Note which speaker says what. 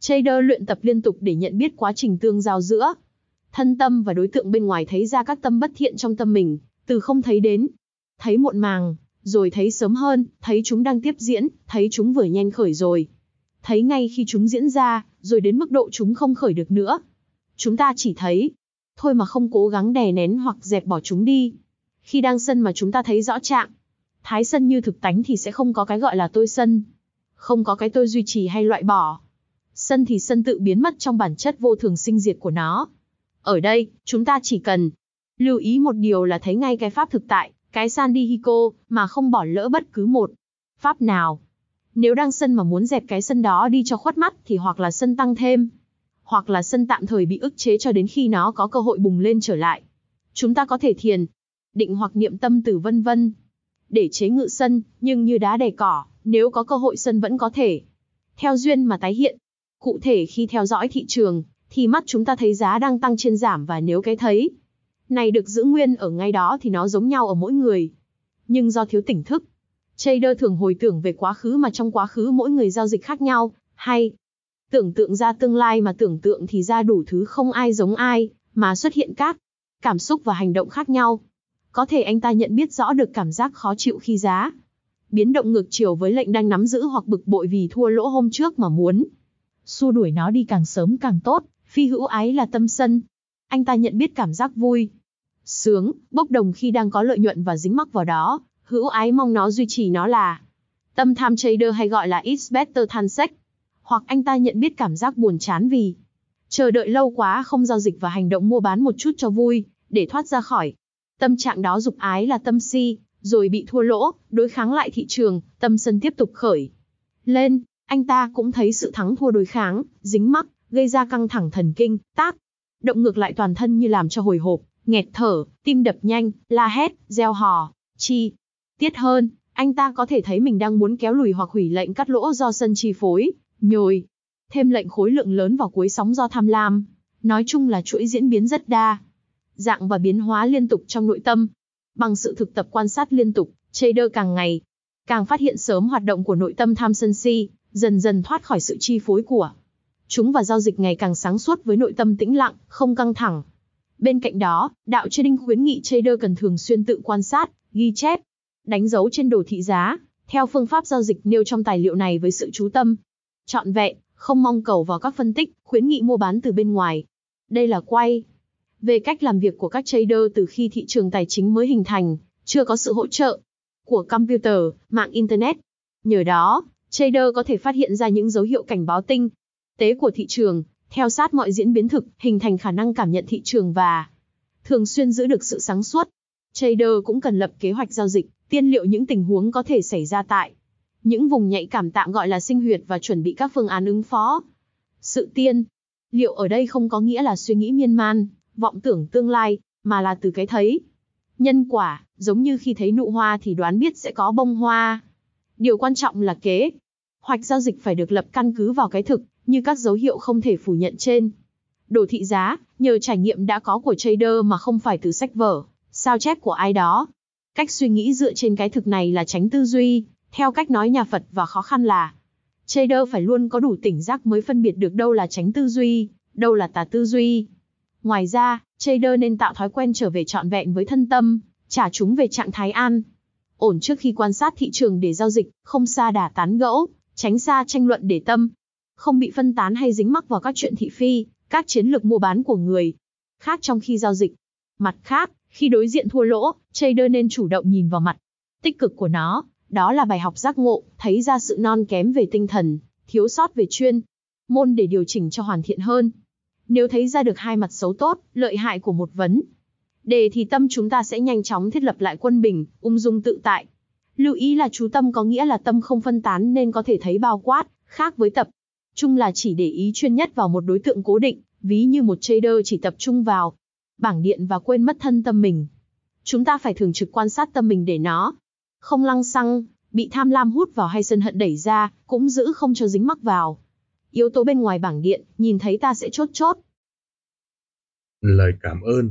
Speaker 1: Trader luyện tập liên tục để nhận biết quá trình tương giao giữa thân tâm và đối tượng bên ngoài thấy ra các tâm bất thiện trong tâm mình, từ không thấy đến, thấy muộn màng, rồi thấy sớm hơn, thấy chúng đang tiếp diễn, thấy chúng vừa nhanh khởi rồi. Thấy ngay khi chúng diễn ra, rồi đến mức độ chúng không khởi được nữa. Chúng ta chỉ thấy, thôi mà không cố gắng đè nén hoặc dẹp bỏ chúng đi. Khi đang sân mà chúng ta thấy rõ trạng, thái sân như thực tánh thì sẽ không có cái gọi là tôi sân. Không có cái tôi duy trì hay loại bỏ sân thì sân tự biến mất trong bản chất vô thường sinh diệt của nó. Ở đây, chúng ta chỉ cần lưu ý một điều là thấy ngay cái pháp thực tại, cái san đi hiko, mà không bỏ lỡ bất cứ một pháp nào. Nếu đang sân mà muốn dẹp cái sân đó đi cho khuất mắt thì hoặc là sân tăng thêm, hoặc là sân tạm thời bị ức chế cho đến khi nó có cơ hội bùng lên trở lại. Chúng ta có thể thiền, định hoặc niệm tâm từ vân vân để chế ngự sân, nhưng như đá đầy cỏ, nếu có cơ hội sân vẫn có thể theo duyên mà tái hiện. Cụ thể khi theo dõi thị trường, thì mắt chúng ta thấy giá đang tăng trên giảm và nếu cái thấy này được giữ nguyên ở ngay đó thì nó giống nhau ở mỗi người. Nhưng do thiếu tỉnh thức, trader thường hồi tưởng về quá khứ mà trong quá khứ mỗi người giao dịch khác nhau, hay tưởng tượng ra tương lai mà tưởng tượng thì ra đủ thứ không ai giống ai, mà xuất hiện các cảm xúc và hành động khác nhau. Có thể anh ta nhận biết rõ được cảm giác khó chịu khi giá biến động ngược chiều với lệnh đang nắm giữ hoặc bực bội vì thua lỗ hôm trước mà muốn xua đuổi nó đi càng sớm càng tốt, phi hữu ái là tâm sân. Anh ta nhận biết cảm giác vui, sướng, bốc đồng khi đang có lợi nhuận và dính mắc vào đó, hữu ái mong nó duy trì nó là tâm tham trader hay gọi là it's better than sex. Hoặc anh ta nhận biết cảm giác buồn chán vì chờ đợi lâu quá không giao dịch và hành động mua bán một chút cho vui, để thoát ra khỏi. Tâm trạng đó dục ái là tâm si, rồi bị thua lỗ, đối kháng lại thị trường, tâm sân tiếp tục khởi lên, anh ta cũng thấy sự thắng thua đối kháng, dính mắc, gây ra căng thẳng thần kinh, tác. Động ngược lại toàn thân như làm cho hồi hộp, nghẹt thở, tim đập nhanh, la hét, gieo hò, chi. Tiết hơn, anh ta có thể thấy mình đang muốn kéo lùi hoặc hủy lệnh cắt lỗ do sân chi phối, nhồi. Thêm lệnh khối lượng lớn vào cuối sóng do tham lam. Nói chung là chuỗi diễn biến rất đa. Dạng và biến hóa liên tục trong nội tâm. Bằng sự thực tập quan sát liên tục, trader càng ngày, càng phát hiện sớm hoạt động của nội tâm tham sân si, dần dần thoát khỏi sự chi phối của chúng và giao dịch ngày càng sáng suốt với nội tâm tĩnh lặng, không căng thẳng. Bên cạnh đó, đạo trading khuyến nghị trader cần thường xuyên tự quan sát, ghi chép, đánh dấu trên đồ thị giá, theo phương pháp giao dịch nêu trong tài liệu này với sự chú tâm, trọn vẹn, không mong cầu vào các phân tích, khuyến nghị mua bán từ bên ngoài. Đây là quay về cách làm việc của các trader từ khi thị trường tài chính mới hình thành, chưa có sự hỗ trợ của computer, mạng internet. Nhờ đó, trader có thể phát hiện ra những dấu hiệu cảnh báo tinh tế của thị trường, theo sát mọi diễn biến thực, hình thành khả năng cảm nhận thị trường và thường xuyên giữ được sự sáng suốt. Trader cũng cần lập kế hoạch giao dịch, tiên liệu những tình huống có thể xảy ra tại những vùng nhạy cảm tạm gọi là sinh huyệt và chuẩn bị các phương án ứng phó. Sự tiên liệu ở đây không có nghĩa là suy nghĩ miên man, vọng tưởng tương lai, mà là từ cái thấy. Nhân quả, giống như khi thấy nụ hoa thì đoán biết sẽ có bông hoa. Điều quan trọng là kế hoạch giao dịch phải được lập căn cứ vào cái thực, như các dấu hiệu không thể phủ nhận trên. Đồ thị giá, nhờ trải nghiệm đã có của trader mà không phải từ sách vở, sao chép của ai đó. Cách suy nghĩ dựa trên cái thực này là tránh tư duy, theo cách nói nhà Phật và khó khăn là trader phải luôn có đủ tỉnh giác mới phân biệt được đâu là tránh tư duy, đâu là tà tư duy. Ngoài ra, trader nên tạo thói quen trở về trọn vẹn với thân tâm, trả chúng về trạng thái an, ổn trước khi quan sát thị trường để giao dịch, không xa đà tán gẫu, tránh xa tranh luận để tâm, không bị phân tán hay dính mắc vào các chuyện thị phi, các chiến lược mua bán của người khác trong khi giao dịch. Mặt khác, khi đối diện thua lỗ, trader nên chủ động nhìn vào mặt tích cực của nó, đó là bài học giác ngộ, thấy ra sự non kém về tinh thần, thiếu sót về chuyên môn để điều chỉnh cho hoàn thiện hơn. Nếu thấy ra được hai mặt xấu tốt, lợi hại của một vấn đề thì tâm chúng ta sẽ nhanh chóng thiết lập lại quân bình, ung dung tự tại. Lưu ý là chú tâm có nghĩa là tâm không phân tán nên có thể thấy bao quát, khác với tập. Trung là chỉ để ý chuyên nhất vào một đối tượng cố định, ví như một trader chỉ tập trung vào bảng điện và quên mất thân tâm mình. Chúng ta phải thường trực quan sát tâm mình để nó không lăng xăng, bị tham lam hút vào hay sân hận đẩy ra, cũng giữ không cho dính mắc vào. Yếu tố bên ngoài bảng điện, nhìn thấy ta sẽ chốt chốt.
Speaker 2: Lời cảm ơn.